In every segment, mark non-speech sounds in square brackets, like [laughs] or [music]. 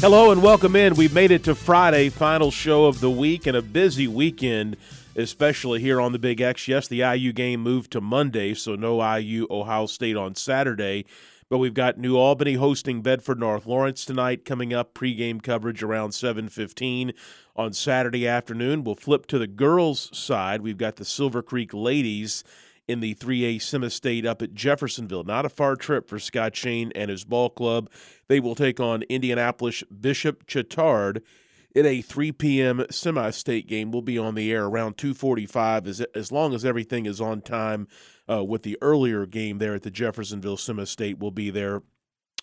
Hello and welcome in. We've made it to Friday, final show of the week, and a busy weekend, especially here on the Big X. Yes, the IU game moved to Monday, so no IU Ohio State on Saturday. But we've got New Albany hosting Bedford North Lawrence tonight. Coming up, pregame coverage around 7:15 on Saturday afternoon. We'll flip to the girls' side. We've got the Silver Creek ladies in the 3A Semi-State up at Jeffersonville. Not a far trip for Scott Shane and his ball club. They will take on Indianapolis Bishop Chatard in a 3 p.m. semi-state game. We'll be on the air around 2:45 as as long as everything is on time uh, with the earlier game there at the Jeffersonville Semi-State. We'll be there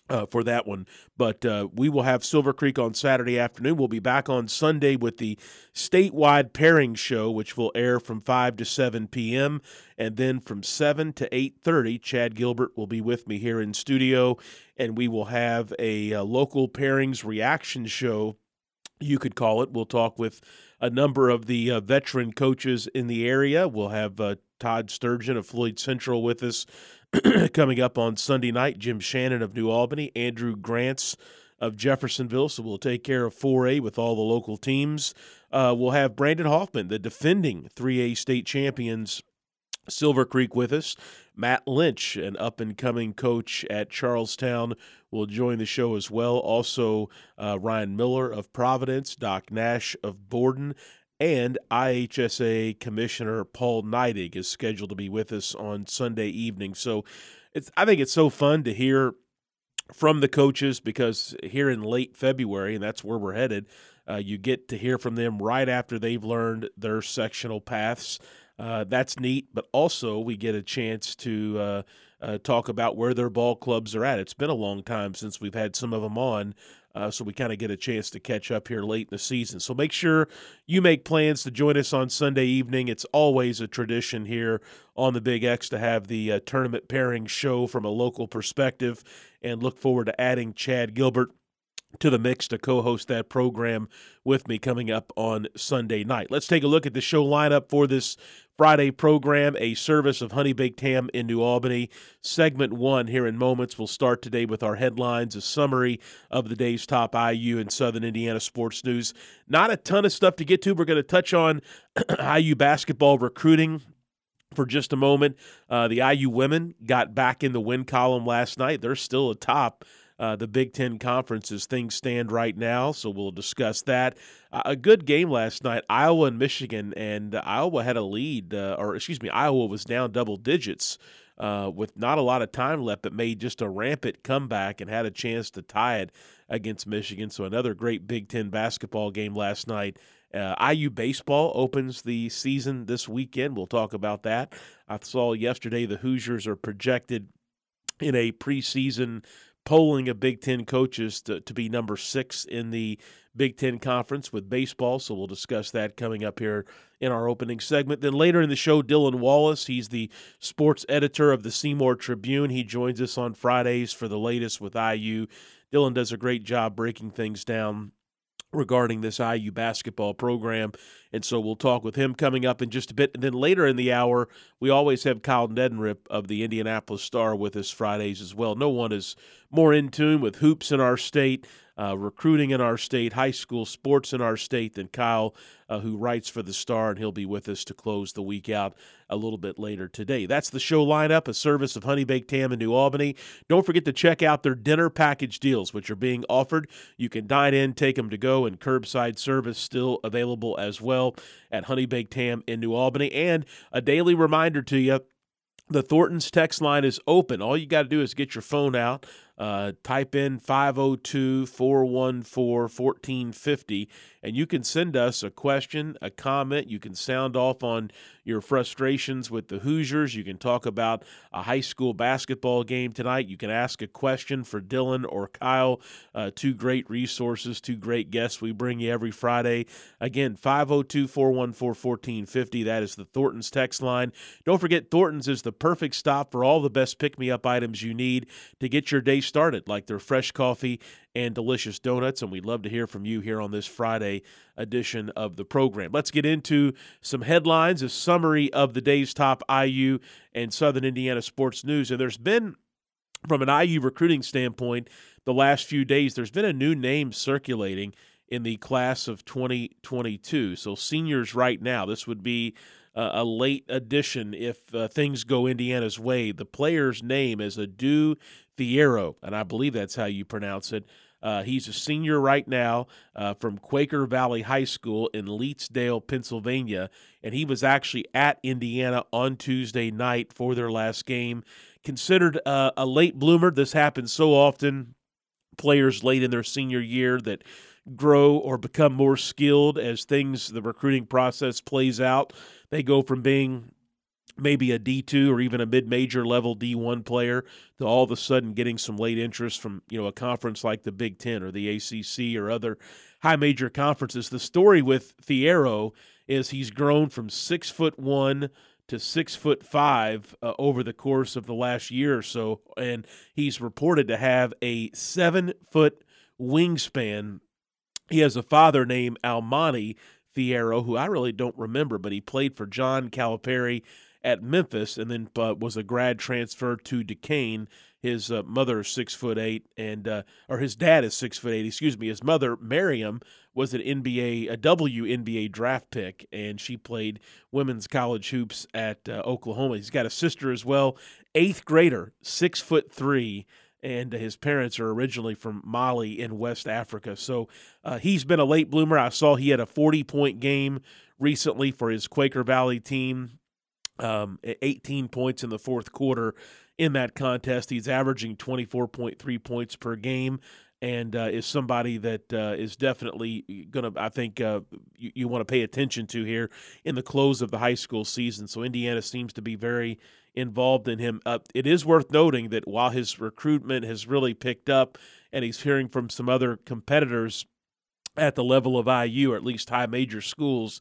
uh, for that one. But uh, we will have Silver Creek on Saturday afternoon. We'll be back on Sunday with the statewide pairing show, which will air from 5 to 7 p.m. And then from 7 to 8.30, Chad Gilbert will be with me here in studio, and we will have a, a local pairings reaction show, you could call it. We'll talk with a number of the uh, veteran coaches in the area. We'll have uh, Todd Sturgeon of Floyd Central with us [clears throat] coming up on Sunday night. Jim Shannon of New Albany, Andrew Grants of Jeffersonville. So we'll take care of 4A with all the local teams. Uh, we'll have Brandon Hoffman, the defending 3A state champions, Silver Creek, with us. Matt Lynch, an up and coming coach at Charlestown, will join the show as well. Also, uh, Ryan Miller of Providence, Doc Nash of Borden, and IHSA Commissioner Paul Neidig is scheduled to be with us on Sunday evening. So it's I think it's so fun to hear from the coaches because here in late February, and that's where we're headed, uh, you get to hear from them right after they've learned their sectional paths. Uh, that's neat, but also we get a chance to uh, uh, talk about where their ball clubs are at. It's been a long time since we've had some of them on, uh, so we kind of get a chance to catch up here late in the season. So make sure you make plans to join us on Sunday evening. It's always a tradition here on the Big X to have the uh, tournament pairing show from a local perspective, and look forward to adding Chad Gilbert to the mix to co-host that program with me coming up on Sunday night. Let's take a look at the show lineup for this Friday program, a service of Honey Baked Ham in New Albany. Segment one here in moments. We'll start today with our headlines, a summary of the day's top IU and Southern Indiana sports news. Not a ton of stuff to get to. We're going to touch on [clears throat] IU basketball recruiting for just a moment. Uh, the IU women got back in the win column last night. They're still atop uh, the Big Ten Conference as things stand right now. So we'll discuss that. Uh, a good game last night, Iowa and Michigan, and uh, Iowa had a lead, uh, or excuse me, Iowa was down double digits. Uh, with not a lot of time left, but made just a rampant comeback and had a chance to tie it against Michigan. So another great Big Ten basketball game last night. Uh, IU baseball opens the season this weekend. We'll talk about that. I saw yesterday the Hoosiers are projected in a preseason polling of Big Ten coaches to, to be number six in the Big Ten Conference with baseball. So we'll discuss that coming up here in our opening segment. Then later in the show, Dylan Wallace, he's the sports editor of the Seymour Tribune. He joins us on Fridays for the latest with IU. Dylan does a great job breaking things down regarding this IU basketball program. And so we'll talk with him coming up in just a bit. And then later in the hour, we always have Kyle Neddenriep of the Indianapolis Star with us Fridays as well. No one is more in tune with hoops in our state uh, recruiting in our state, high school sports in our state than Kyle, uh, who writes for the Star, and he'll be with us to close the week out a little bit later today. That's the show lineup, a service of Honey Baked Ham in New Albany. Don't forget to check out their dinner package deals, which are being offered. You can dine in, take them to go, and curbside service still available as well at Honey Baked Ham in New Albany. And a daily reminder to you. The Thornton's text line is open. All you got to do is get your phone out, uh, type in 502 414 1450, and you can send us a question, a comment. You can sound off on your frustrations with the Hoosiers. You can talk about a high school basketball game tonight. You can ask a question for Dylan or Kyle. Uh, two great resources, two great guests we bring you every Friday. Again, 502 414 1450. That is the Thornton's text line. Don't forget, Thornton's is the perfect stop for all the best pick me up items you need to get your day started, like their fresh coffee and delicious donuts. And we'd love to hear from you here on this Friday edition of the program. Let's get into some headlines, a summary of the day's top IU and Southern Indiana sports news. And there's been, from an IU recruiting standpoint, the last few days, there's been a new name circulating in the class of 2022. So, seniors right now, this would be a late addition if uh, things go Indiana's way. The player's name is Adou Thiero, and I believe that's how you pronounce it. Uh, he's a senior right now uh, from Quaker Valley High School in Leetsdale, Pennsylvania, and he was actually at Indiana on Tuesday night for their last game. Considered uh, a late bloomer, this happens so often. Players late in their senior year that grow or become more skilled as things, the recruiting process plays out. They go from being maybe a D2 or even a mid-major level D1 player to all of a sudden getting some late interest from, you know, a conference like the Big 10 or the ACC or other high major conferences. The story with Thiero is he's grown from 6 foot 1 to 6 foot 5 uh, over the course of the last year or so and he's reported to have a 7 foot wingspan. He has a father named Almamy Thiero, who I really don't remember, but he played for John Calipari at Memphis, and then uh, was a grad transfer to Duquesne. His uh, mother is six foot eight, and uh, or his dad is six foot eight. Excuse me. His mother, Miriam, was an NBA, a WNBA draft pick, and she played women's college hoops at uh, Oklahoma. He's got a sister as well, eighth grader, six foot three and his parents are originally from Mali in West Africa. So uh, he's been a late bloomer. I saw he had a 40 point game recently for his Quaker Valley team um, 18 points in the fourth quarter in that contest. He's averaging 24.3 points per game and uh, is somebody that uh, is definitely going to, I think, uh, you, you want to pay attention to here in the close of the high school season. So Indiana seems to be very involved in him. Uh, it is worth noting that while his recruitment has really picked up and he's hearing from some other competitors at the level of IU, or at least high major schools,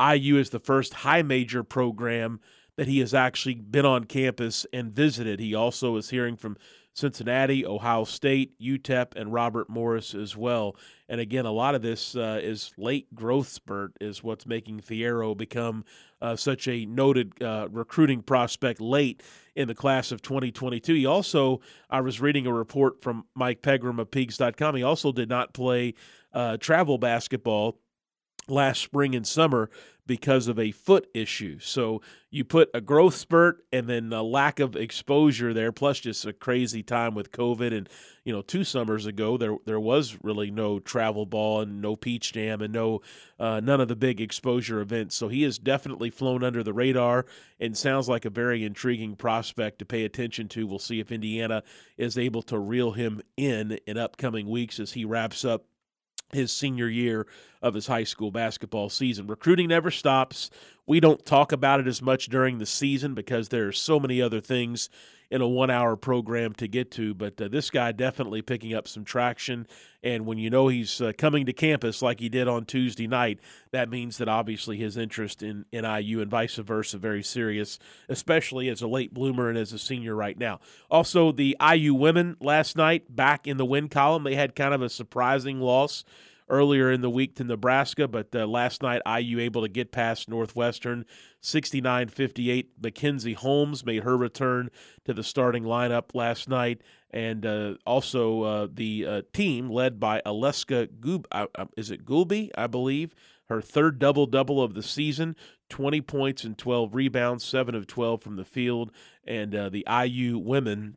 IU is the first high major program that he has actually been on campus and visited. He also is hearing from Cincinnati, Ohio State, UTEP, and Robert Morris as well. And again, a lot of this uh, is late growth spurt is what's making Thiero become uh, such a noted uh, recruiting prospect late in the class of 2022. He also, I was reading a report from Mike Pegram of Peegs.com. He also did not play uh, travel basketball last spring and summer because of a foot issue. So you put a growth spurt and then a lack of exposure there, plus just a crazy time with COVID. And you know, two summers ago there there was really no travel ball and no peach jam and no uh, none of the big exposure events. So he has definitely flown under the radar and sounds like a very intriguing prospect to pay attention to. We'll see if Indiana is able to reel him in in upcoming weeks as he wraps up his senior year of his high school basketball season. Recruiting never stops. We don't talk about it as much during the season because there are so many other things in a one hour program to get to. But uh, this guy definitely picking up some traction. And when you know he's uh, coming to campus like he did on Tuesday night, that means that obviously his interest in, in IU and vice versa very serious, especially as a late bloomer and as a senior right now. Also, the IU women last night back in the win column, they had kind of a surprising loss earlier in the week to Nebraska, but uh, last night IU able to get past Northwestern 69 58. Mackenzie Holmes made her return to the starting lineup last night. And uh, also uh, the uh, team led by Aleksa Gub, uh, uh, is it Gulbe, I believe, her third double double of the season 20 points and 12 rebounds, 7 of 12 from the field. And the IU women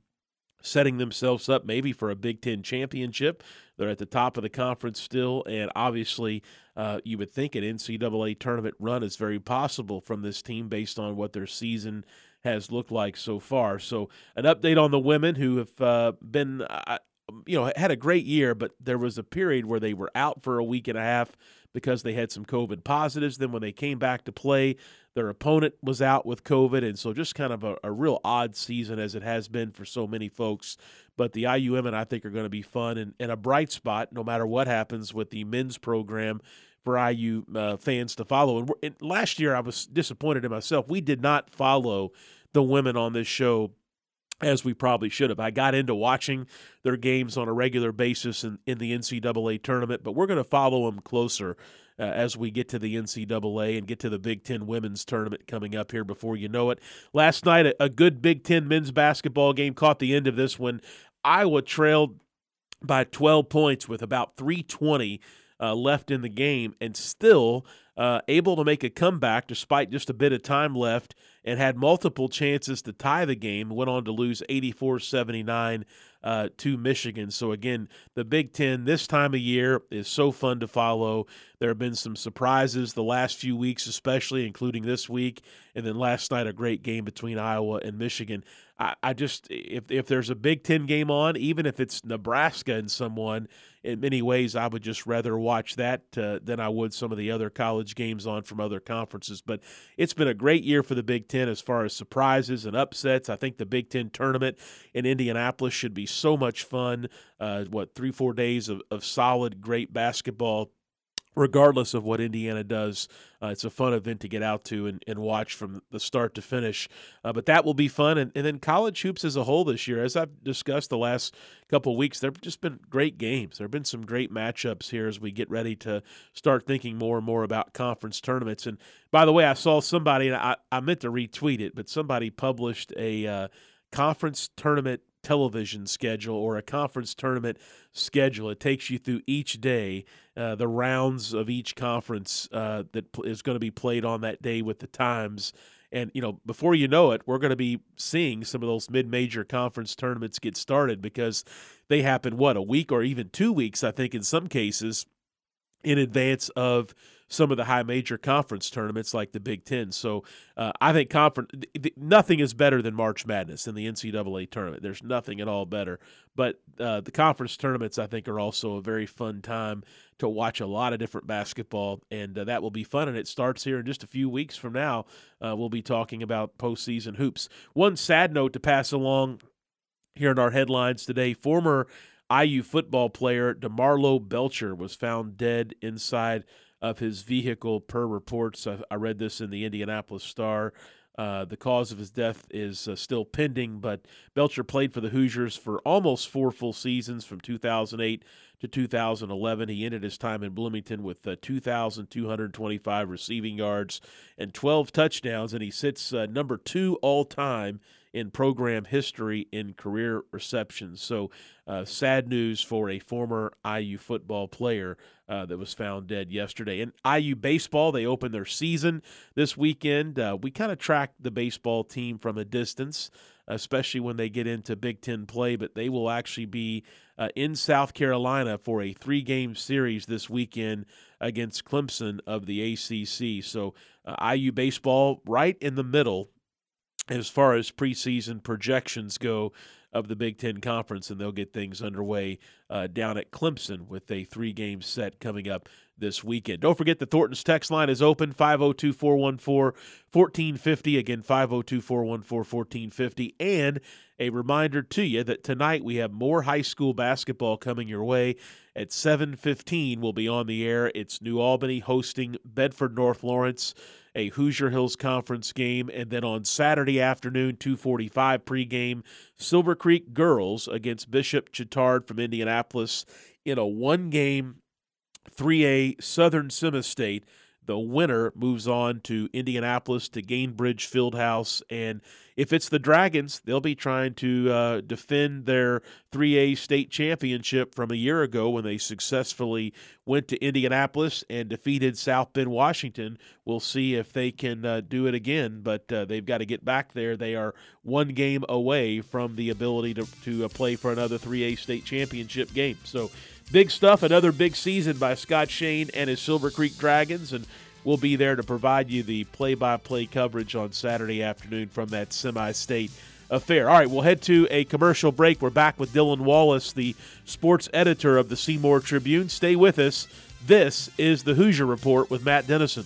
setting themselves up maybe for a Big Ten championship. They're at the top of the conference still, and obviously, uh, you would think an NCAA tournament run is very possible from this team based on what their season has looked like so far. So, an update on the women who have uh, been, uh, you know, had a great year, but there was a period where they were out for a week and a half because they had some COVID positives. Then, when they came back to play, their opponent was out with COVID, and so just kind of a, a real odd season as it has been for so many folks. But the IUM and I think, are going to be fun and, and, a bright spot no matter what happens with the men's program for IU uh, fans to follow. And, and last year, I was disappointed in myself. We did not follow the women on this show as we probably should have. I got into watching their games on a regular basis in, in the NCAA tournament, but we're going to follow them closer uh, as we get to the NCAA and get to the Big Ten women's tournament coming up here before you know it. Last night, a, a good Big Ten men's basketball game caught the end of this when Iowa trailed by 12 points with about 320 uh, left in the game and still uh, able to make a comeback despite just a bit of time left and had multiple chances to tie the game. Went on to lose 84 79 uh, to Michigan. So, again, the Big Ten this time of year is so fun to follow. There have been some surprises the last few weeks, especially, including this week. And then last night, a great game between Iowa and Michigan. I, I just, if, if there's a Big Ten game on, even if it's Nebraska and someone, in many ways, I would just rather watch that uh, than I would some of the other college games on from other conferences. But it's been a great year for the Big Ten as far as surprises and upsets. I think the Big Ten tournament in Indianapolis should be so much fun. Uh, what, three, four days of, of solid, great basketball regardless of what Indiana does. Uh, it's a fun event to get out to and, and watch from the start to finish. Uh, but that will be fun. And, and, then college hoops as a whole this year, as I've discussed the last couple weeks, there have just been great games. There have been some great matchups here as we get ready to start thinking more and more about conference tournaments. And by the way, I saw somebody, and I, I meant to retweet it, but somebody published a uh, conference tournament television schedule or a conference tournament schedule. It takes you through each day, uh, the rounds of each conference uh, that is going to be played on that day with the times. And, you know, before you know it, we're going to be seeing some of those mid major conference tournaments get started because they happen, what, a week or even two weeks, I think, in some cases, in advance of some of the high major conference tournaments like the Big Ten. So uh, I think conference nothing is better than March Madness in the NCAA tournament. There's nothing at all better. But uh, the conference tournaments I think are also a very fun time to watch a lot of different basketball, and uh, that will be fun. And it starts here in just a few weeks from now. Uh, we'll be talking about postseason hoops. One sad note to pass along here in our headlines today: former IU football player DeMarlo Belcher was found dead inside of his vehicle, per reports. I, I read this in the Indianapolis Star. Uh, the cause of his death is uh, still pending, but Belcher played for the Hoosiers for almost four full seasons from 2008 to 2011. He ended his time in Bloomington with uh, 2,225 receiving yards and 12 touchdowns, and he sits uh, number two all time in program history in career receptions. So, uh, sad news for a former IU football player uh, that was found dead yesterday. And IU baseball, they open their season this weekend. Uh, we kind of track the baseball team from a distance, especially when they get into Big Ten play, but they will actually be uh, in South Carolina for a three game series this weekend against Clemson of the ACC. So, uh, IU baseball right in the middle as far as preseason projections go of the Big Ten Conference, and they'll get things underway uh, down at Clemson with a three game set coming up this weekend. Don't forget the Thornton's text line is open 502 414 1450. Again, 502 414 1450. And a reminder to you that tonight we have more high school basketball coming your way. At 7:15 we'll be on the air. It's New Albany hosting Bedford North Lawrence a Hoosier Hills Conference game, and then on Saturday afternoon, 2:45 pregame, Silver Creek girls against Bishop Chatard from Indianapolis in a one-game 3A Southern Semi State. The winner moves on to Indianapolis to Gainbridge Fieldhouse. And if it's the Dragons, they'll be trying to uh, defend their 3A state championship from a year ago when they successfully went to Indianapolis and defeated South Bend, Washington. We'll see if they can uh, do it again, but uh, they've got to get back there. They are one game away from the ability to, to uh, play for another 3A state championship game. So, Big stuff, another big season by Scott Shane and his Silver Creek Dragons, and we'll be there to provide you the play by play coverage on Saturday afternoon from that semi state affair. All right, we'll head to a commercial break. We're back with Dylan Wallace, the sports editor of the Seymour Tribune. Stay with us. This is the Hoosier Report with Matt Dennison.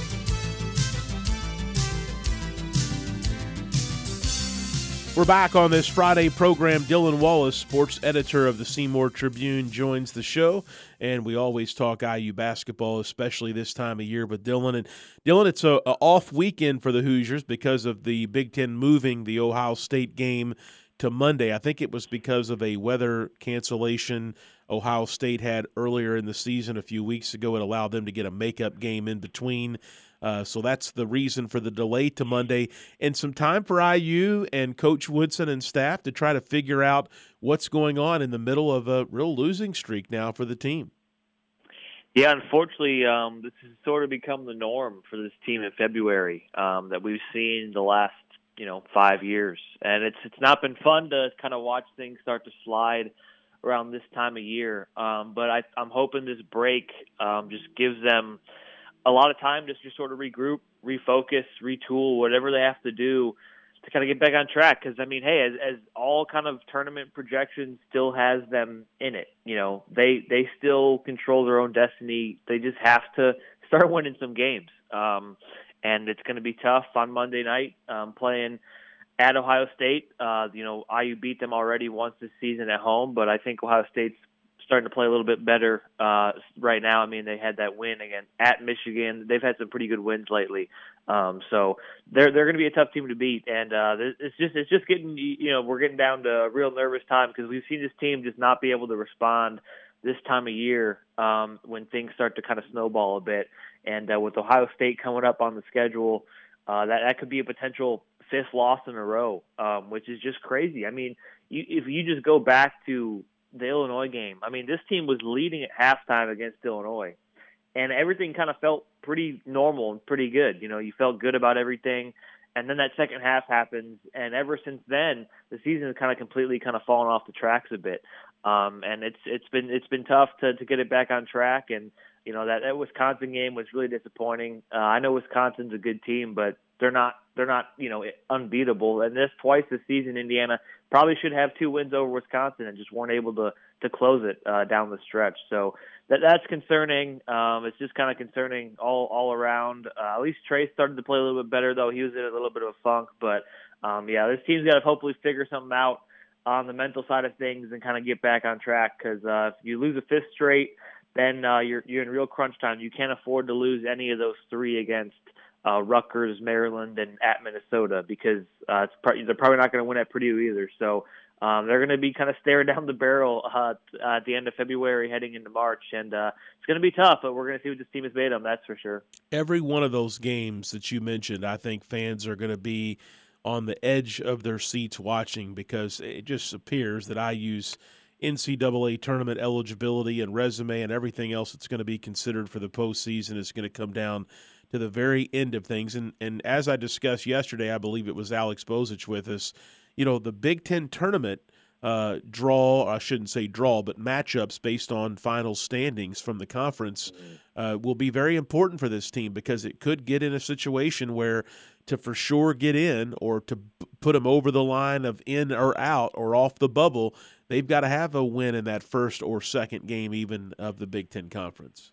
We're back on this Friday program. Dylan Wallace, sports editor of the Seymour Tribune, joins the show, and we always talk IU basketball, especially this time of year with Dylan. And Dylan, it's a off weekend for the Hoosiers because of the Big Ten moving the Ohio State game to Monday. I think it was because of a weather cancellation Ohio State had earlier in the season a few weeks ago. It allowed them to get a makeup game in between. Uh, so that's the reason for the delay to Monday and some time for IU and Coach Woodson and staff to try to figure out what's going on in the middle of a real losing streak now for the team. Yeah, unfortunately, um, this has sort of become the norm for this team in February um, that we've seen the last you know five years, and it's it's not been fun to kind of watch things start to slide around this time of year. Um, but I, I'm hoping this break um, just gives them a lot of time just to sort of regroup, refocus, retool, whatever they have to do to kind of get back on track. Because I mean, hey, as, as all kind of tournament projections still has them in it. You know, they they still control their own destiny. They just have to start [laughs] winning some games. Um, and it's going to be tough on Monday night um, playing at Ohio State. Uh, you know, IU beat them already once this season at home, but I think Ohio State's starting to play a little bit better uh, right now. I mean, they had that win again at Michigan. They've had some pretty good wins lately, um, so they're they're going to be a tough team to beat. And uh, it's just it's just getting you know we're getting down to real nervous time because we've seen this team just not be able to respond this time of year um, when things start to kind of snowball a bit. And uh, with Ohio State coming up on the schedule, uh, that that could be a potential fifth loss in a row, um, which is just crazy. I mean, you, if you just go back to the Illinois game. I mean, this team was leading at halftime against Illinois, and everything kind of felt pretty normal and pretty good. You know, you felt good about everything, and then that second half happens, and ever since then, the season has kind of completely kind of fallen off the tracks a bit. Um, and it's it's been it's been tough to to get it back on track, and you know that that Wisconsin game was really disappointing. Uh, I know Wisconsin's a good team, but they're not they're not you know unbeatable. And this twice this season, Indiana probably should have two wins over Wisconsin and just weren't able to to close it uh, down the stretch. So that that's concerning. Um, it's just kind of concerning all all around. Uh, at least Trey started to play a little bit better though. He was in a little bit of a funk, but um, yeah, this team's got to hopefully figure something out on the mental side of things and kind of get back on track. Because uh, if you lose a fifth straight, then uh, you're you're in real crunch time. You can't afford to lose any of those three against uh, Rutgers, Maryland, and at Minnesota because uh, it's pro- they're probably not going to win at Purdue either. So um, they're going to be kind of staring [laughs] down the barrel uh, at the end of February, heading into March, and uh, it's going to be tough. But we're going to see what this team has made them. That's for sure. Every one of those games that you mentioned, I think fans are going to be on the edge of their seats watching because it just appears that IU's NCAA tournament eligibility and resume and everything else that's going to be considered for the postseason is going to come down to the very end of things. And and as I discussed yesterday, I believe it was Alex Bozich with us. You know, the Big Ten tournament uh, draw, I shouldn't say draw, but matchups based on final standings from the conference uh, will be very important for this team because it could get in a situation where to for sure get in or to put them over the line of in or out or off the bubble, they've got to have a win in that first or second game, even of the Big Ten Conference.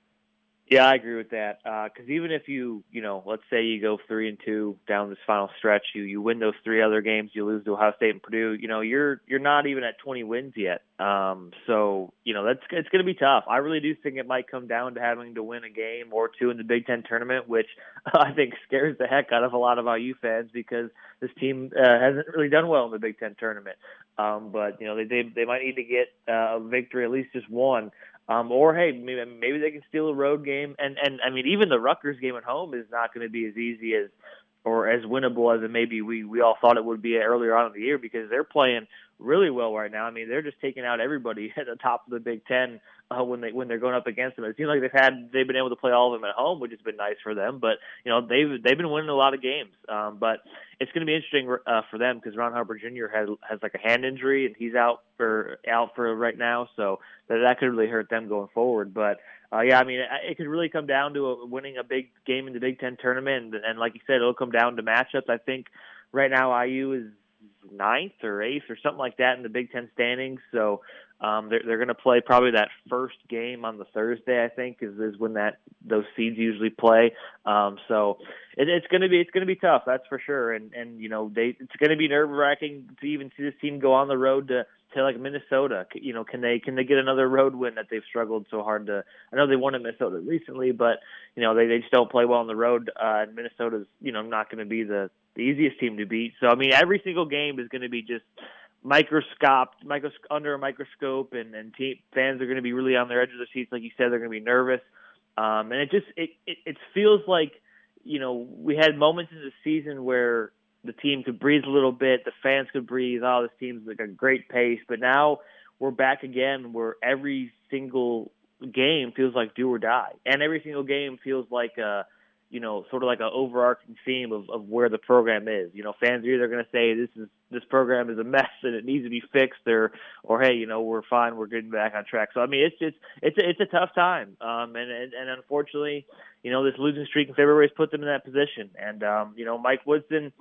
Yeah, I agree with that. Because uh, even if you, you know, let's say you go three and two down this final stretch, you you win those three other games, you lose to Ohio State and Purdue. You know, you're you're not even at 20 wins yet. Um, so you know that's it's going to be tough. I really do think it might come down to having to win a game or two in the Big Ten tournament, which [laughs] I think scares the heck out of a lot of IU fans because this team uh, hasn't really done well in the Big Ten tournament. Um, but you know they they, they might need to get uh, a victory, at least just one. Um, or hey, maybe, maybe they can steal a road game, and and I mean even the Rutgers game at home is not going to be as easy as or as winnable as it maybe we we all thought it would be earlier on in the year because they're playing really well right now. I mean, they're just taking out everybody [laughs] at the top of the Big Ten uh, when they when they're going up against them. It seems like they've had they've been able to play all of them at home, which has been nice for them. But you know they've they've been winning a lot of games. Um, but it's going to be interesting uh, for them because Ron Harper Jr. has has like a hand injury and he's out for out for right now, so that that could really hurt them going forward. But uh, yeah, I mean, it, could really come down to a, winning a big game in the Big Ten tournament, and, and like you said, it'll come down to matchups. I think right now IU is ninth or eighth or something like that in the Big Ten standings. So um, they're they're going to play probably that first game on the Thursday. I think is is when that those seeds usually play. Um, so it, it's going to be it's going to be tough. That's for sure. And and you know they it's going to be nerve wracking to even see this team go on the road to to like Minnesota. You know, can they can they get another road win that they've struggled so hard to? I know they won in Minnesota recently, but you know they they just don't play well on the road. Uh, and Minnesota's you know not going to be the the easiest team to beat. So I mean, every single game is going to be just microscoped, micros under a microscope, and and team, fans are going to be really on their edge of their seats, like you said, they're going to be nervous. Um, and it just it, it it feels like you know we had moments in the season where the team could breathe a little bit, the fans could breathe. Oh, this team's like a great pace, but now we're back again where every single game feels like do or die, and every single game feels like a you know, sort of like an overarching theme of, of where the program is. You know, fans are either going to say this is this program is a mess and it needs to be fixed, or or hey, you know, we're fine, we're getting back on track. So I mean, it's just it's a, it's a tough time, um, and, and and unfortunately, you know, this losing streak in February has put them in that position. And um, you know, Mike Woodson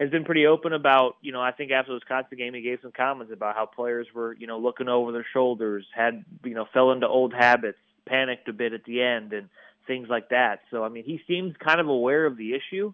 has been pretty open about, you know, I think after the Wisconsin game, he gave some comments about how players were, you know, looking over their shoulders, had, you know, fell into old habits, panicked a bit at the end, and things like that. So I mean, he seems kind of aware of the issue,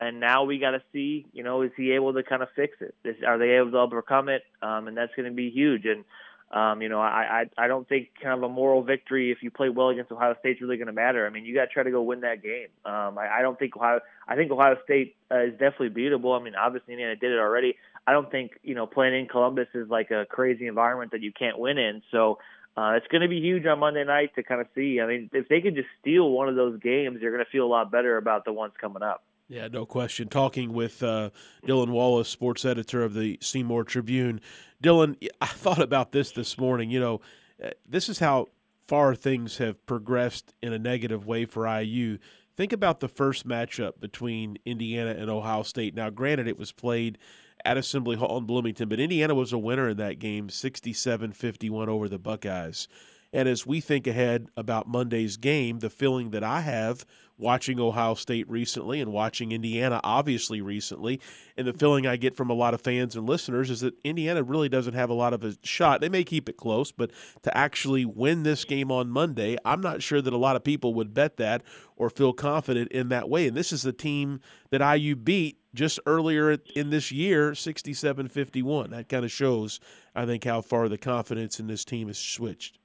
and now we got to see, you know, is he able to kind of fix it? Is, are they able to overcome it? Um, and that's going to be huge. And um, you know, I, I I don't think kind of a moral victory if you play well against Ohio State is really going to matter. I mean, you got to try to go win that game. Um, I, I don't think Ohio. I think Ohio State uh, is definitely beatable. I mean, obviously Indiana did it already. I don't think you know playing in Columbus is like a crazy environment that you can't win in. So uh, it's going to be huge on Monday night to kind of see. I mean, if they could just steal one of those games, you're going to feel a lot better about the ones coming up. Yeah, no question. Talking with uh, Dylan Wallace, sports editor of the Seymour Tribune. Dylan, I thought about this this morning. You know, uh, this is how far things have progressed in a negative way for IU. Think about the first matchup between Indiana and Ohio State. Now, granted, it was played at Assembly Hall in Bloomington. But Indiana was a winner in that game, 67 51 over the Buckeyes. And as we think ahead about Monday's game, the feeling that I have watching Ohio State recently and watching Indiana obviously recently, and the feeling I get from a lot of fans and listeners is that Indiana really doesn't have a lot of a shot. They may keep it close, but to actually win this game on Monday, I'm not sure that a lot of people would bet that or feel confident in that way. And this is the team that IU beat just earlier in this year, 67 51. That kind of shows, I think, how far the confidence in this team has switched.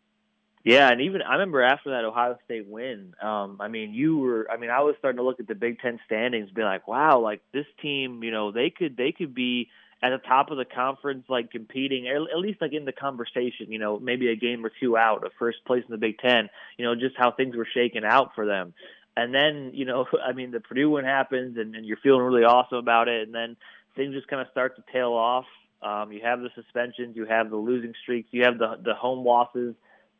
Yeah, and even I remember after that Ohio State win, um, I mean, you were, I mean, I was starting to look at the Big Ten standings, and be like, wow, like this team, you know, they could, they could be at the top of the conference, like competing, at least like in the conversation, you know, maybe a game or two out of first place in the Big Ten, you know, just how things were shaking out for them. And then, you know, [laughs] I mean, the Purdue one happens, and, and you're feeling really awesome about it, and then things just kind of start to tail off. Um, you have the suspensions, you have the losing streaks, you have the the home losses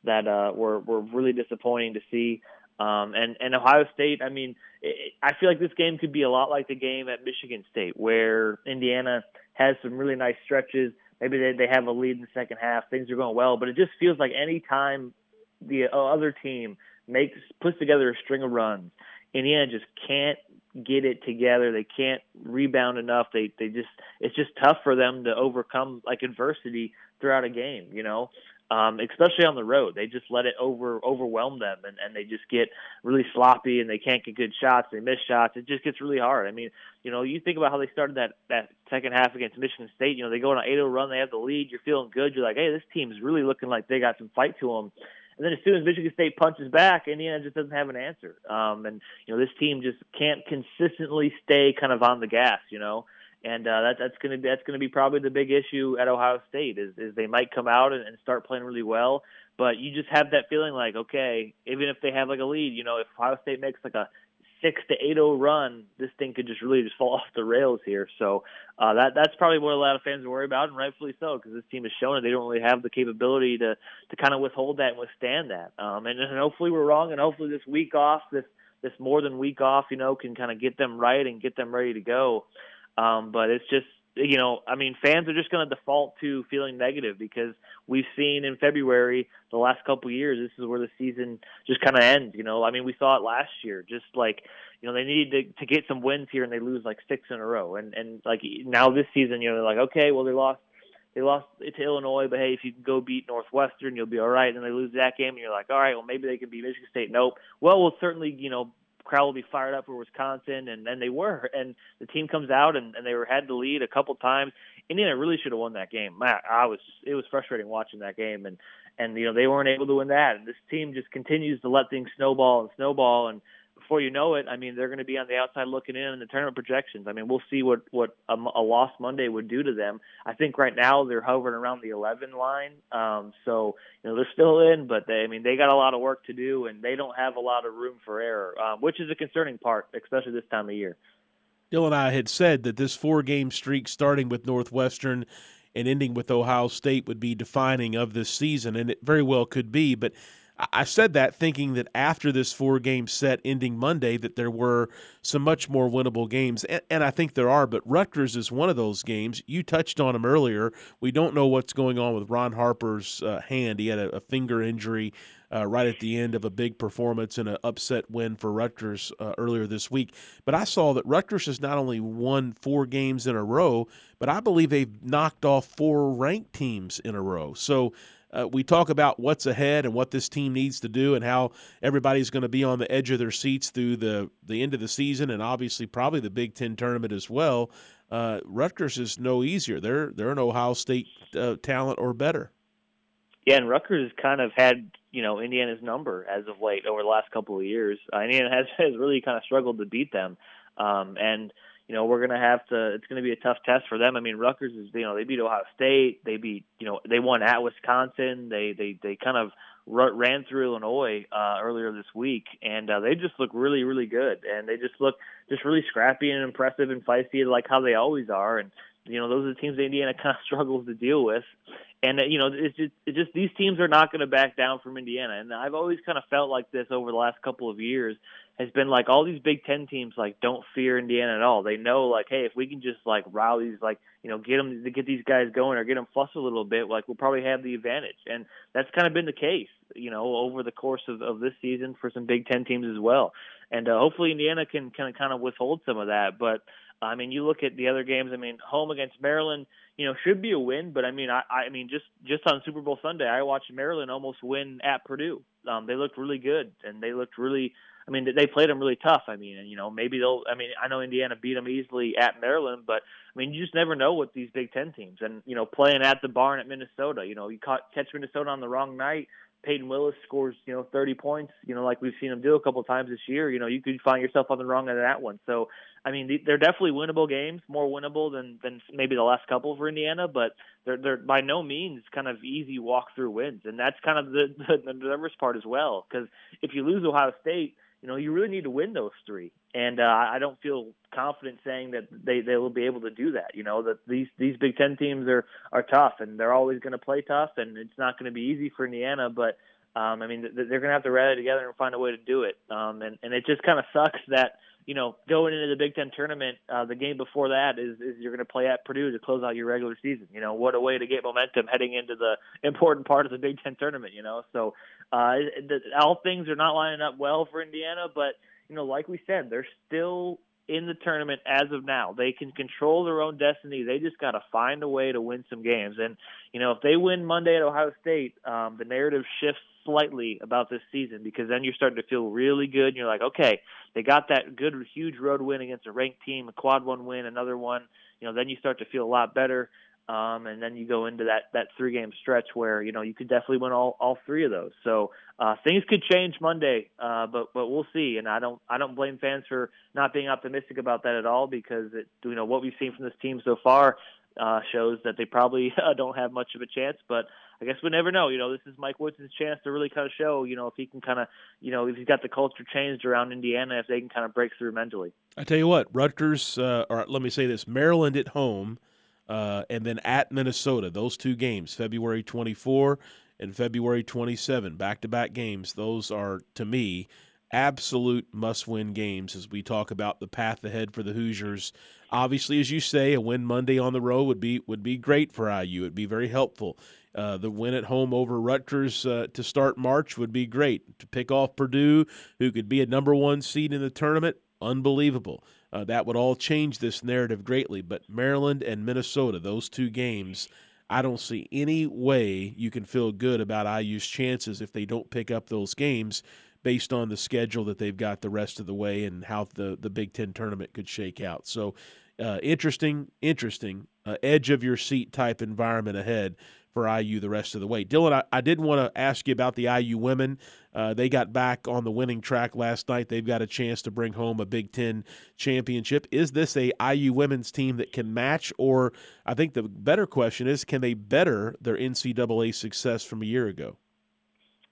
that uh, were were really disappointing to see. Um, and and Ohio State, I mean, it, I feel like this game could be a lot like the game at Michigan State, where Indiana has some really nice stretches. Maybe they they have a lead in the second half. Things are going well, but it just feels like any time the other team makes puts together a string of runs, Indiana just can't get it together. They can't rebound enough. They they just it's just tough for them to overcome like adversity throughout a game. You know, um, especially on the road. They just let it over overwhelm them, and, and they just get really sloppy, and they can't get good shots. They miss shots. It just gets really hard. I mean, you know, you think about how they started that that second half against Michigan State. You know, they go on an 8-0 run, they have the lead. You're feeling good. You're like, hey, this team's really looking like they got some fight to them. And then as soon as Michigan State punches back, Indiana just doesn't have an answer. Um, and you know, this team just can't consistently stay kind of on the gas. You know and uh, that, that's going to be that's going to be probably the big issue at Ohio State is, is they might come out and, and start playing really well, but you just have that feeling like okay, even if they have like a lead, you know, if Ohio State makes like a six to eight oh run, this thing could just really just fall [laughs] off the rails here. So uh, that that's probably what a lot of fans worry about, and rightfully so, because this team has shown that they don't really have the capability to to kind of withhold that and withstand that. Um, and, and hopefully we're wrong, and hopefully this week off, this this more than week off, you know, can kind of get them right and get them ready to go. Um, but it's just you know, I mean, fans are just going to default to feeling negative because we've seen in February the last couple years this is where the season just kind of ends. You know, I mean, we saw it last year. Just like you know, they needed to to get some wins here and they lose like six in a row. And and like now this season, you know, they're like, okay, well they lost. They lost to Illinois, but hey, if you can go beat Northwestern, you'll be all right. And they lose that game, and you're like, all right, well maybe they can beat Michigan State. Nope. Well, we'll certainly you know crowd will be fired up for Wisconsin, and then they were. And the team comes out and, and they were had the lead a couple times. Indiana really should have won that game. I, I was it was frustrating watching that game, and and you know they weren't able to win that. And this team just continues to let things snowball and snowball, and before you know it, I mean, they're going to be on the outside looking in in the tournament projections. I mean, we'll see what what a, a lost Monday would do to them. I think right now they're hovering around the 11 line, um, so you know they're still in, but they, I mean, they got a lot of work to do, and they don't have a lot of room for error, um, which is a concerning part, especially this time of year. Dylan and I had said that this four-game streak, starting with Northwestern and ending with Ohio State, would be defining of this season, and it very well could be, but I said that thinking that after this four game set ending Monday, that there were some much more winnable games. And, and, I think there are, but Rutgers is one of those games. You touched on him earlier. We don't know what's going on with Ron Harper's uh, hand. He had a, a finger injury uh, right at the end of a big performance and an upset win for Rutgers uh, earlier this week. But I saw that Rutgers has not only won four games in a row, but I believe they've knocked off four ranked teams in a row. So uh, we talk about what's ahead and what this team needs to do and how everybody's going to be on the edge of their seats through the, the end of the season and obviously probably the Big Ten tournament as well. Uh, Rutgers is no easier. They're they're an Ohio State uh, talent or better. Yeah, and Rutgers kind of had you know Indiana's number as of late over the last couple of years. Uh, Indiana has [laughs] has really kind of struggled to beat them, um, and you know, we're going to have to, it's going to be a tough test for them. I mean, Rutgers is, you know, they beat Ohio State. They beat, you know, they won at Wisconsin. They, they, they kind of ran through Illinois uh, earlier this week, and uh, they just look really, really good. And they just look just really scrappy and impressive and feisty, like how they always are. And, you know, those are the teams that Indiana [laughs] kind of struggles to deal with. And, uh, you know, it's just, it's just these teams are not going to back down from Indiana. And I've always kind of felt like this over the last couple of years has been like all these Big Ten teams like don't fear Indiana at all. They know like, hey, if we can just like rile these like you know get them to get these guys going or get them flustered a little bit, like we'll probably have the advantage. And that's kind of been the case, you know, over the course of, of this season for some Big Ten teams as well. And uh, hopefully Indiana can kind of kind of withhold some of that. But I mean, you look at the other games. I mean, home against Maryland, you know, should be a win. But I mean, I, I mean, just just on Super Bowl Sunday, I watched Maryland almost win at Purdue. Um, they looked really good, and they looked really I mean, they played them really tough. I mean, and you know, maybe they'll. I mean, I know Indiana beat them easily at Maryland, but I mean, you just never know with these Big Ten teams. And you know, playing at the barn at Minnesota, you know, you caught catch Minnesota on the wrong night. Payton Willis scores, you know, 30 points, you know, like we've seen him do a couple times this year. You know, you could find yourself on the wrong end of that one. So, I mean, they're definitely winnable games, more winnable than than maybe the last couple for Indiana, but they're they're by no means kind of easy walk through wins, and that's kind of the [laughs] the, the nervous part as well. Because if you lose Ohio State you know, you really need to win those three. And uh, I don't feel confident saying that they they will be able to do that. You know, that these these Big Ten teams are are tough and they're always going to play tough, and it's not going to be easy for Indiana. But um, I mean, they're going to have to rally together and find a way to do it. Um, and and it just kind of sucks that you know, going into the Big Ten tournament, uh, the game before that is, is you're going to play at Purdue to close out your regular season. You know, what a way to get momentum heading into the important part of the Big Ten tournament. You know, so uh, the, all things are not lining up well for Indiana, but you know, like we said, they're still in the tournament as of now. They can control their own destiny. They just got to find a way to win some games. And you know, if they win Monday at Ohio State, um, the narrative shifts slightly about this season because then you're starting to feel really good. And you're like, okay, they got that good, huge road win against a ranked team, a quad one win, another one. You know, then you start to feel a lot better. Um, and then you go into that that three game stretch where you know you could definitely win all all three of those. So uh, things could change Monday, uh, but but we'll see. And I don't I don't blame fans for not being optimistic about that at all because it, you know what we've seen from this team so far uh, shows that they probably [laughs] uh, don't have much of a chance. But I guess we never know. You know, this is Mike Woods' chance to really kind of show. You know, if he can kind of you know if he's got the culture changed around Indiana, if they can kind of break through mentally. I tell you what, Rutgers, uh, or let me say this, Maryland at home uh, and then at Minnesota. Those two games, February 24 and February 27, back to back games. Those are, to me, absolute must win games as we talk about the path ahead for the Hoosiers. Obviously, as you say, a win Monday on the road would be would be great for IU. It'd be very helpful. Uh, the win at home over Rutgers uh, to start March would be great. To pick off Purdue, who could be a number one seed in the tournament, unbelievable. Uh, that would all change this narrative greatly. But Maryland and Minnesota, those two games, I don't see any way you can feel good about IU's chances if they don't pick up those games based on the schedule that they've got the rest of the way and how the, the Big Ten tournament could shake out. So, uh, interesting, interesting, uh, edge of your seat type environment ahead for IU the rest of the way. Dylan, I, I did want to ask you about the IU women. Uh, they got back on the winning track last night. They've got a chance to bring home a Big Ten championship. Is this a IU women's team that can match, or I think the better question is, can they better their NCAA success from a year ago?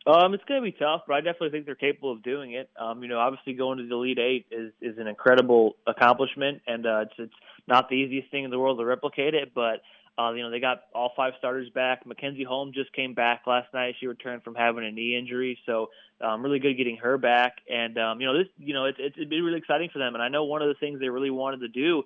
Um, it's going to be tough, but I definitely think they're capable of doing it. Um, you know, obviously going to the Elite Eight is is an incredible accomplishment, and uh, it's it's not the easiest thing in the world to replicate it, but uh, you know, they got all five starters back. Mackenzie Holmes just came back last night. She returned from having a knee injury, so um, really good getting her back. And um, you know, this, you know, it, it, it'd be really exciting for them. And I know one of the things they really wanted to do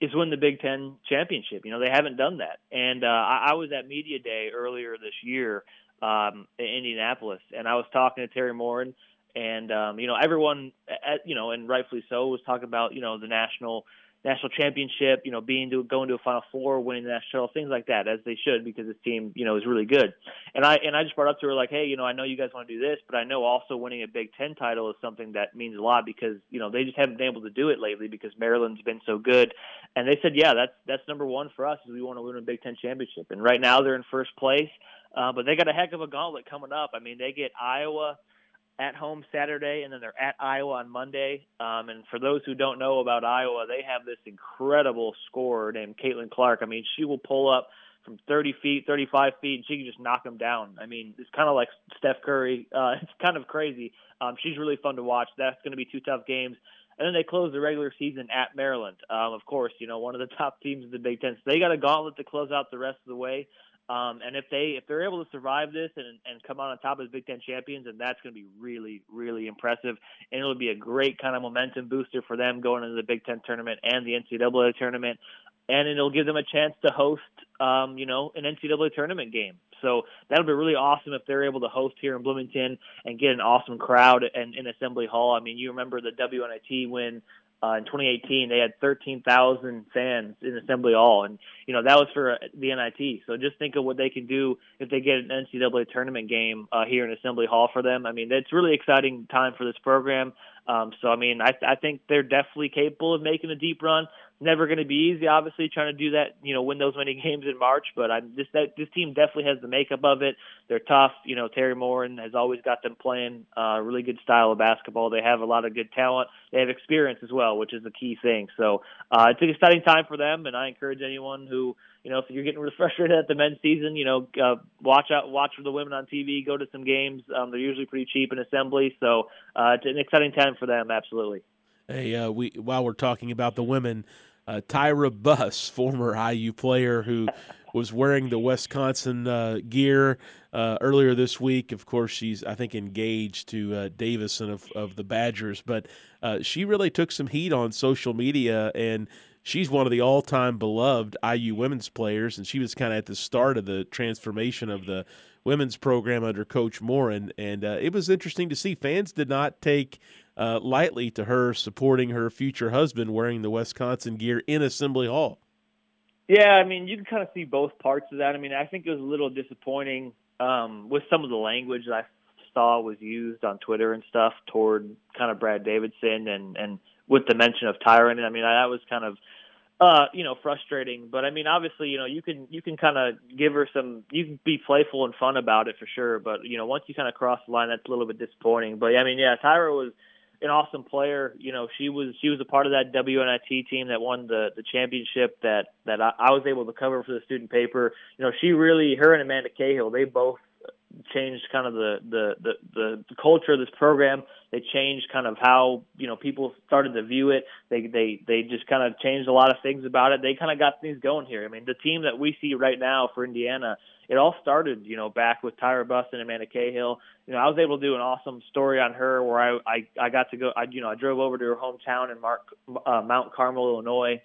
is win the Big Ten championship. You know, they haven't done that. And uh, I, I was at media day earlier this year um, in Indianapolis, and I was talking to Teri Moren, and um, you know, everyone, at, you know, and rightfully so, was talking about you know the national national championship, you know, being to going to a Final Four, winning the national things like that, as they should, because this team, you know, is really good. And I and I just brought up to her like, hey, you know, I know you guys want to do this, but I know also winning a Big Ten title is something that means a lot because you know they just haven't been able to do it lately because Maryland's been so good. And they said, yeah, that's that's number one for us is we want to win a Big Ten championship. And right now they're in first place, uh, but they got a heck of a gauntlet coming up. I mean, they get Iowa at home Saturday, and then they're at Iowa on Monday. Um, and for those who don't know about Iowa, they have this incredible scorer named Caitlin Clark. I mean, she will pull up from 30 feet, 35 feet, and she can just knock them down. I mean, it's kind of like Steph Curry. Uh, [laughs] it's kind of crazy. Um, she's really fun to watch. That's going to be two tough games. And then they close the regular season at Maryland. Um, of course, you know, one of the [laughs] top teams in the Big Ten. So they got a gauntlet to close out the rest of the way. Um, and if they if they're able to survive this and and come out on top as Big Ten champions, and that's going to be really really impressive, and it'll be a great kind of momentum booster for them going into the Big Ten tournament and the NCAA tournament, and it'll give them a chance to host, um, you know, an NCAA tournament game. So that'll be really awesome if they're able to host here in Bloomington and get an awesome crowd and in Assembly Hall. I mean, you remember the WNIT win uh, in 2018, they had 13,000 fans in Assembly Hall, and you know that was for uh, the NIT. So just think of what they can do if they get an NCAA tournament game uh, here in Assembly Hall for them. I mean, it's really exciting time for this program. Um, so I mean, I, I think they're definitely capable of making a deep run never going to be easy. Obviously, trying to do that, you know, win those many [laughs] games in March. But I'm just that this team definitely has the makeup of it. They're tough. You know, Teri Moren has always got them playing a uh, really good style of basketball. They have a lot of good talent. They have experience as well, which is the key thing. So uh, it's an exciting time for them, and I encourage anyone who you know, if you're getting frustrated at the men's season, you know, uh, watch out, watch for the women on TV. Go to some games. Um, they're usually pretty cheap in assembly, so uh, it's an exciting time for them. Absolutely. Hey, uh, we while we're talking about the women, uh, Tyra Buss, [laughs] former IU player who [laughs] was wearing the Wisconsin uh, gear uh, earlier this week. Of course, she's I think engaged to uh, Davison of of the Badgers, but uh, she really took some heat on social media and. She's one of the all-time beloved IU women's players, and she was kind of at the start of the transformation of the women's program under Coach Moren, and uh, it was interesting to see. Fans did not take uh, lightly to her supporting her future husband wearing the Wisconsin gear in Assembly Hall. Yeah, I mean, you can kind of see both parts of that. I mean, I think it was a little disappointing um, with some of the language that I saw was used on Twitter and stuff toward kind of Brad Davison and and with the mention of Tyron. I mean, that was kind of uh, you know, frustrating. But I mean, obviously, you know, you can you can kind of give her some. You can be playful and fun about it for sure. But you know, once you kind of cross the line, that's a little bit disappointing. But I mean, yeah, Tyra was an awesome player. You know, she was she was a part of that WNIT team that won the the championship that that I, I was able to cover for the student paper. You know, she really her and Amanda Cahill they both changed kind of the, the the the culture of this program. They changed kind of how you know people started to view it. They they they just kind of changed a lot of things about it. They kind of got things going here. I mean, the team that we see right now for Indiana it all started, you know, back with Tyra Buss and Amanda Cahill. You know, I was able to do an awesome story on her where I I, I got to go. I you know I drove over to her hometown in Mark, uh, Mount Carmel, Illinois.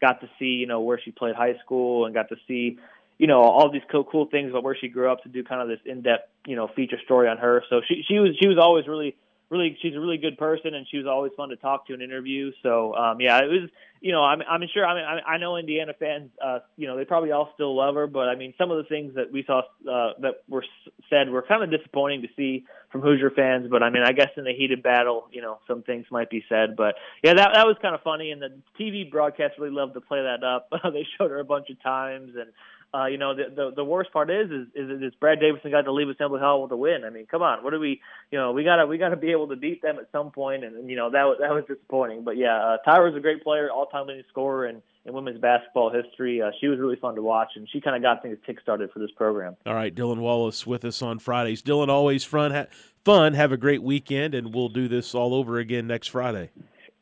Got to see you know where she played high school and got to see you know all these cool cool things about where she grew up to do kind of this in depth you know feature story on her. So she she was she was always really really she's a really good person and she was always fun to talk to in interview. So um yeah it was you know i'm i'm sure i mean i know indiana fans uh you know they probably all still love her but i mean some of the things that we saw uh that were said were kind of disappointing to see from hoosier fans but i mean i guess in the heated battle you know some things might be said. But yeah that that was kind of funny and the tv broadcast really loved to play that up. [laughs] They showed her a bunch of times and uh, you know, the, the the worst part is is is, is Brad Davison got to leave Assembly Hall with a win. I mean, come on, what do we, you know, we gotta we gotta be able to beat them at some point, and, and you know that was that was disappointing. But yeah, uh, Tyra's a great player, all time leading scorer in, in women's basketball history. Uh, she was really fun to watch, and she kind of got things kick started for this program. All right, Dylan Wallace with us on Fridays. Dylan, always fun. Ha- fun. Have a great weekend, and we'll do this all over again next Friday.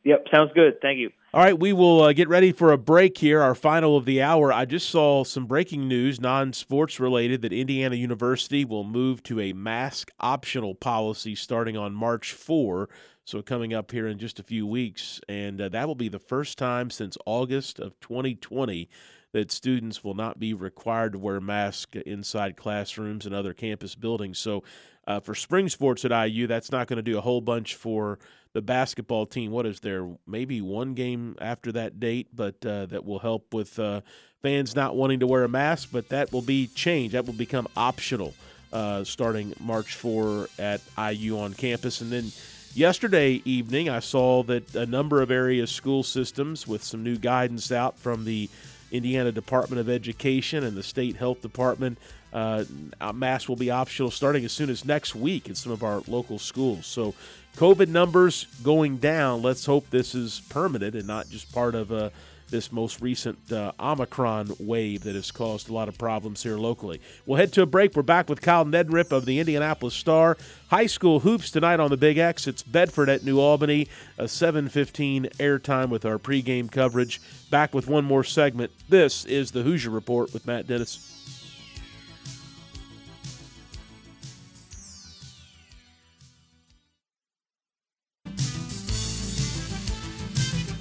Yep, sounds good. Thank you. All right, we will uh, get ready for a break here, our final of the hour. I just saw some breaking news, non sports related, that Indiana University will move to a mask optional policy starting on March 4. So, coming up here in just a few weeks. And uh, that will be the first time since August of 2020 that students will not be required to wear masks inside classrooms and other campus buildings. So, uh, for spring sports at IU, that's not going to do a whole bunch for the basketball team. What is there? Maybe one game after that date, but uh, that will help with uh, fans not wanting to wear a mask. But that will be changed. That will become optional uh, starting March 4 at IU on campus. And then yesterday evening, I saw that a number of area school systems with some new guidance out from the Indiana Department of Education and the State Health Department. Uh, masks will be optional starting as soon as next week in some of our local schools. So COVID numbers going down. Let's hope this is permanent and not just part of uh, this most recent uh, Omicron wave that has caused a lot of problems here locally. We'll head to a break. We're back with Kyle Neddenriep of the Indianapolis Star. High school hoops tonight on the Big X. It's Bedford at New Albany. A 7:15 airtime with our pregame coverage. Back with one more segment. This is the Hoosier Report with Matt Dennison.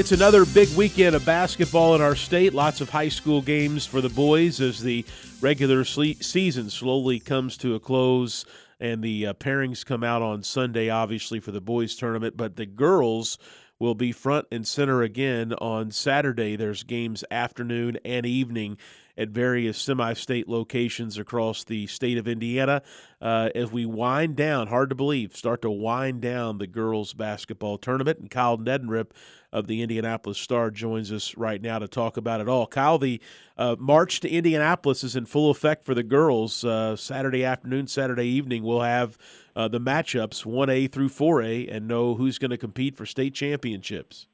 It's another big weekend of basketball in our state. Lots of high school games for the boys as the regular season slowly comes to a close and the uh, pairings come out on Sunday, obviously, for the boys' tournament. But the girls will be front and center again on Saturday. There's games afternoon and evening at various semi state locations across the state of Indiana. Uh, as we wind down, hard to believe, start to wind down the girls basketball tournament. And Kyle Neddenriep of the Indianapolis Star joins us right now to talk about it all. Kyle, the uh, march to Indianapolis is in full effect for the girls. Uh, Saturday afternoon, Saturday evening, we'll have uh, the matchups 1A through 4A and know who's going to compete for state championships.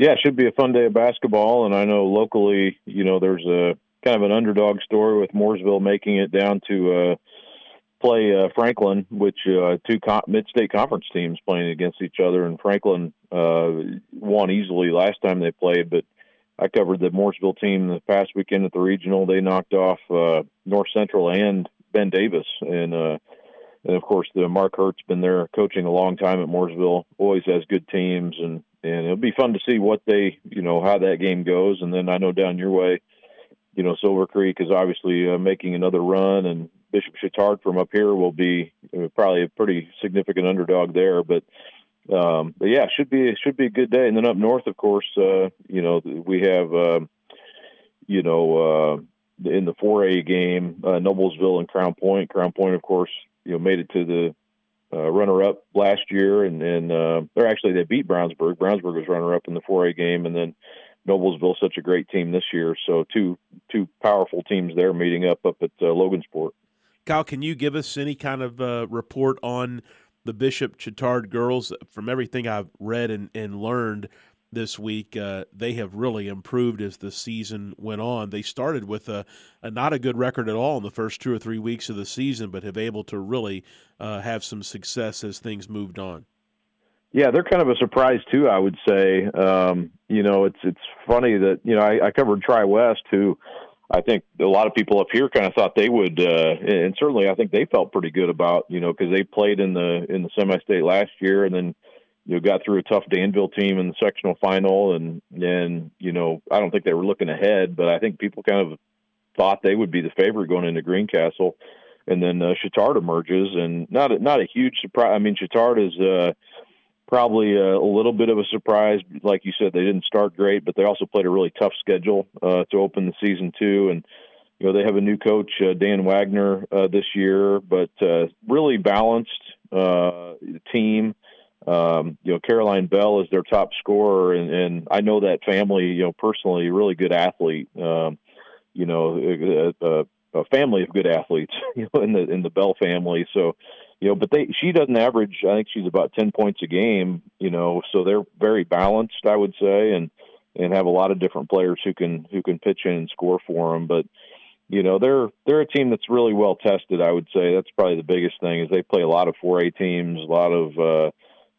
Yeah, it should be a fun day of basketball. And I know locally, you know, there's a kind of an underdog story with Mooresville making it down to uh, play uh, Franklin, which uh, two co- mid-state conference teams playing against each other, and Franklin uh, won easily last time they played. But I covered the Mooresville team the past weekend at the regional. They knocked off uh, North Central and Ben Davis, and uh, and of course the Mark Hurt's been there coaching a long time at Mooresville. Always has good teams, and and it'll be fun to see what they you know how that game goes. And then I know down your way, you know Silver Creek is obviously uh, making another run, and Bishop Chatard from up here will be uh, probably a pretty significant underdog there, but. Um, but yeah, should be should be a good day. And then up north, of course, uh, you know we have, uh, you know, uh, in the 4A game, uh, Noblesville and Crown Point. Crown Point, of course, you know, made it to the uh, runner-up last year, and and uh, they're actually they beat Brownsburg. Brownsburg was runner-up in the 4A game, and then Noblesville such a great team this year. So two two powerful teams there meeting up up at uh, Logansport. Kyle, can you give us any kind of uh, report on the Bishop Chatard girls? From everything I've read and, and learned, this week. Uh, they have really improved as the season went on. They started with a, a, not a good record at all in the first two or three weeks of the season, but have able to really uh, have some success as things moved on. Yeah, they're kind of a surprise too. I would say. Um, you know, it's it's funny that you know I, I covered Tri West, who I think a lot of people up here kind of thought they would, uh, and certainly I think they felt pretty good about you know because they played in the in the semi-state last year, and then you know, got through a tough Danville team in the sectional final, and and you know, I don't think they were looking ahead, but I think people kind of thought they would be the favorite going into Greencastle, and then uh, Chatard emerges, and not a, not a huge surprise. I mean, Chatard is uh, probably a, a little bit of a surprise. Like you said, they didn't start great, but they also played a really tough schedule uh, to open the season too, and you know they have a new coach uh, Dan Wagner uh, this year, but uh, really balanced uh, team. Um, you know, Caroline Bell is their top scorer, and, and I know that family, you know, personally, really good athlete. Um, you know, a, a, a family of good athletes, [laughs] you know, in the in the Bell family. So, you know, but they she doesn't average. I think she's about ten points a game. You know, so they're very balanced, I would say, and and have a lot of different players who can who can pitch in and score for them. But you know, they're they're a team that's really well tested. I would say that's probably the biggest thing is they play a lot of 4A teams, a lot of uh,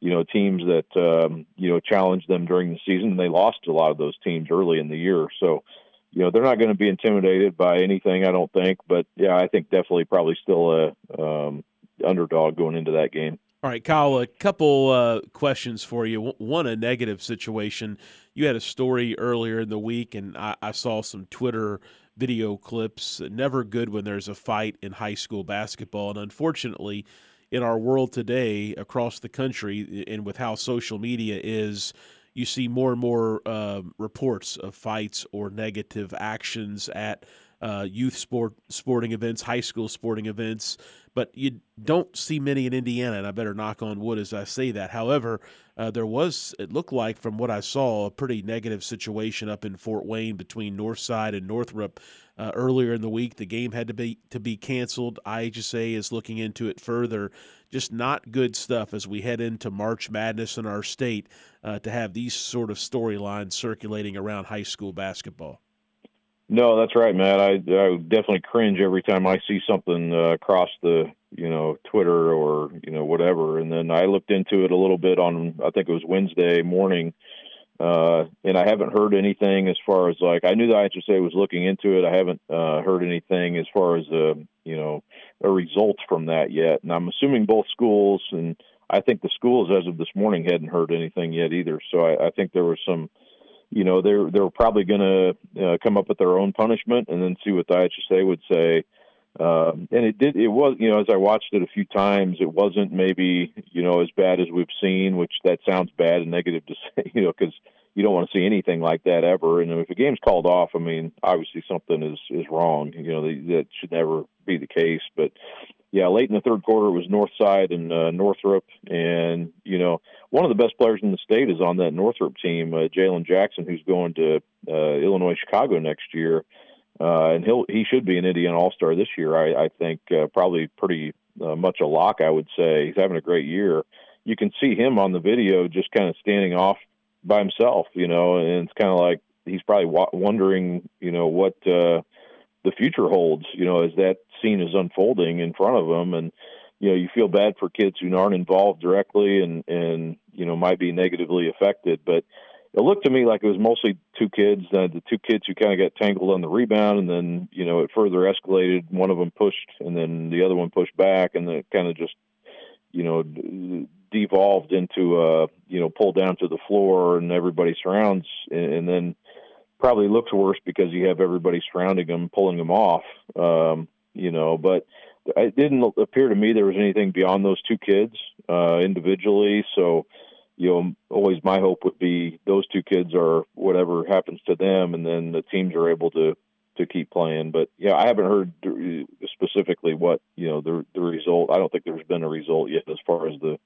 you know teams that um, you know challenged them during the season. They lost a lot of those teams early in the year, so you know they're not going to be intimidated by anything. I don't think, but yeah, I think definitely probably still a um, underdog going into that game. All right, Kyle, a couple uh, questions for you. One, a negative situation. You had a story earlier in the week, and I, I saw some Twitter video clips. Never good when there's a fight in high school basketball. And unfortunately, in our world today across the country and with how social media is you see more and more uh, reports of fights or negative actions at uh, youth sport sporting events, high school sporting events, but you don't see many in Indiana, and I better knock on wood as I say that. However, uh, there was, it looked like from what I saw, a pretty negative situation up in Fort Wayne between Northside and Northrop uh, earlier in the week. The game had to be to be canceled. IHSAA is looking into it further. Just not good stuff as we head into March Madness in our state uh, to have these sort of storylines circulating around high school basketball. No, that's right, Matt. I, I definitely cringe every time I see something uh, across the, you know, Twitter or you know whatever. And then I looked into it a little bit on, I think it was Wednesday morning, uh, and I haven't heard anything as far as like I knew the IHSAA was looking into it. I haven't uh, heard anything as far as a, uh, you know, a result from that yet. And I'm assuming both schools, and I think the schools as of this morning hadn't heard anything yet either. So I, I think there was some you know they're they're probably going to uh, come up with their own punishment and then see what the IHSAA would say. Um, and it did. It was you know as I watched it a few times, it wasn't maybe you know as bad as we've seen, which that sounds bad and negative to [laughs] say, you know, because you don't want to see anything like that ever. And if a game's called off, I mean, obviously something is is wrong. You know, that should never be the case. But yeah, late in the third quarter it was Northside and uh, Northrop, and you know, one of the best players in the state is on that Northrop team, uh, Jalen Jackson, who's going to uh, Illinois Chicago next year. Uh, and he'll he should be an Indian All Star this year. I, I think uh, probably pretty uh, much a lock. I would say he's having a great year. You can see him on the video just kind of standing off by himself, you know, and it's kind of like he's probably wa- wondering, you know, what uh, the future holds, you know, as that scene is unfolding in front of him, and you know, you feel bad for kids who aren't involved directly and and you know might be negatively affected, but it looked to me like it was mostly two kids, uh, the two kids who kind of got tangled on the rebound, and then you know it further escalated. One of them pushed, and then the other one pushed back, and then it kind of just you know devolved into uh you know pulled down to the floor and everybody surrounds and, and then probably looks worse because you have everybody surrounding them pulling them off um you know but it didn't appear to me there was anything beyond those two kids uh individually so you know always my hope would be those two kids are whatever happens to them and then the teams are able to to keep playing. But yeah, I haven't heard specifically what you know the the result. I don't think there's been a result yet as far as the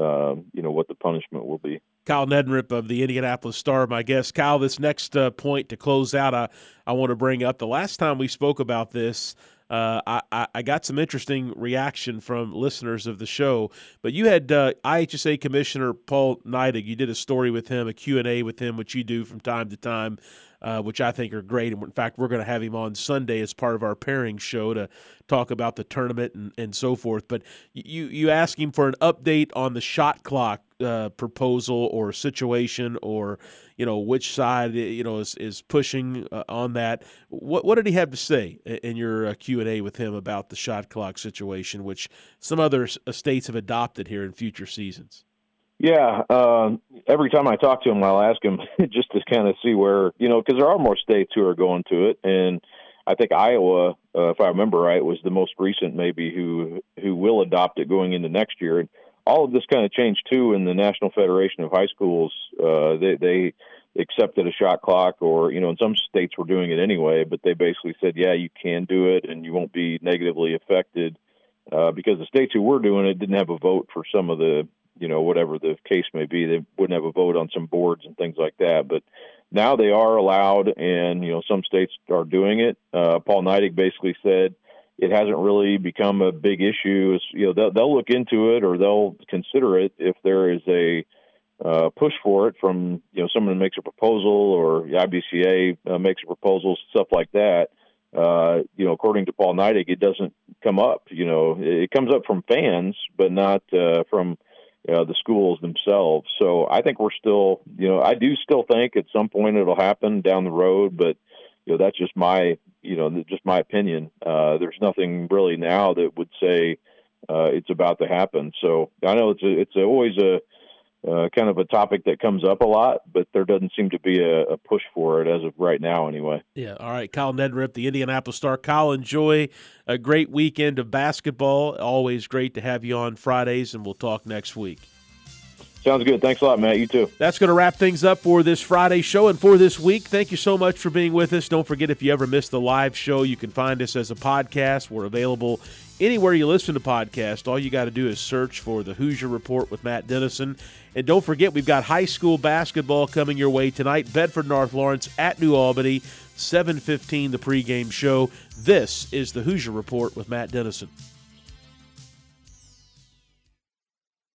um, you know what the punishment will be. Kyle Neddenriep of the Indianapolis Star, my guest. Kyle, this next uh, point to close out, I, I want to bring up. The last time we spoke about this, uh, I, I, got some interesting reaction from listeners of the show. But you had uh, IHSAA Commissioner Paul Neidig. You did a story with him, a Q&A with him, which you do from time to time uh, which I think are great. And in fact, we're going to have him on Sunday as part of our pairing show to talk about the tournament and, and so forth. But you you ask him for an update on the shot clock uh, proposal or situation, or you know which side you know is is pushing uh, on that. What what did he have to say in your uh, Q and A with him about the shot clock situation, which some other states have adopted here in future seasons? Yeah, uh, every time I talk to him, I'll ask him [laughs] just to kind of see where you know because there are more states who are going to it, and I think Iowa, uh, if I remember right, was the most recent maybe who who will adopt it going into next year. And all of this kind of changed too in the National Federation of High Schools. Uh, they they accepted a shot clock, or you know, in some states were doing it anyway, but they basically said, yeah, you can do it, and you won't be negatively affected. Uh, because the states who were doing it didn't have a vote for some of the you know, whatever the case may be. They wouldn't have a vote on some boards and things like that. But now they are allowed, and you know, some states are doing it. Uh, Paul Neidig basically said it hasn't really become a big issue. It's, you know, they'll, they'll look into it or they'll consider it if there is a uh, push for it from you know someone makes a proposal or the IBCA uh, makes a proposal, stuff like that. Uh, you know, according to Paul Neidig, it doesn't come up. You know, it comes up from fans, but not uh, from uh, the schools themselves. So I think we're still, you know, I do still think at some point it'll happen down the road, but you know that's just my, you know, just my opinion. Uh, there's nothing really now that would say uh, it's about to happen. So I know it's a, it's always a uh, kind of a topic that comes up a lot, but there doesn't seem to be a, a, push for it as of right now, anyway. Yeah. All right. Kyle Neddenriep, the Indianapolis Star. Kyle, enjoy a great weekend of basketball. Always great to have you on Fridays, and we'll talk next week. Sounds good. Thanks a lot, Matt. You too. That's going to wrap things up for this Friday show and for this week. Thank you so much for being with us. Don't forget, if you ever miss the live show, you can find us as a podcast. We're available anywhere you listen to podcasts. All you got to do is search for the Hoosier Report with Matt Dennison. And don't forget, we've got high school basketball coming your way tonight. Bedford North Lawrence at New Albany, 7:15 the pregame show. This is the Hoosier Report with Matt Dennison.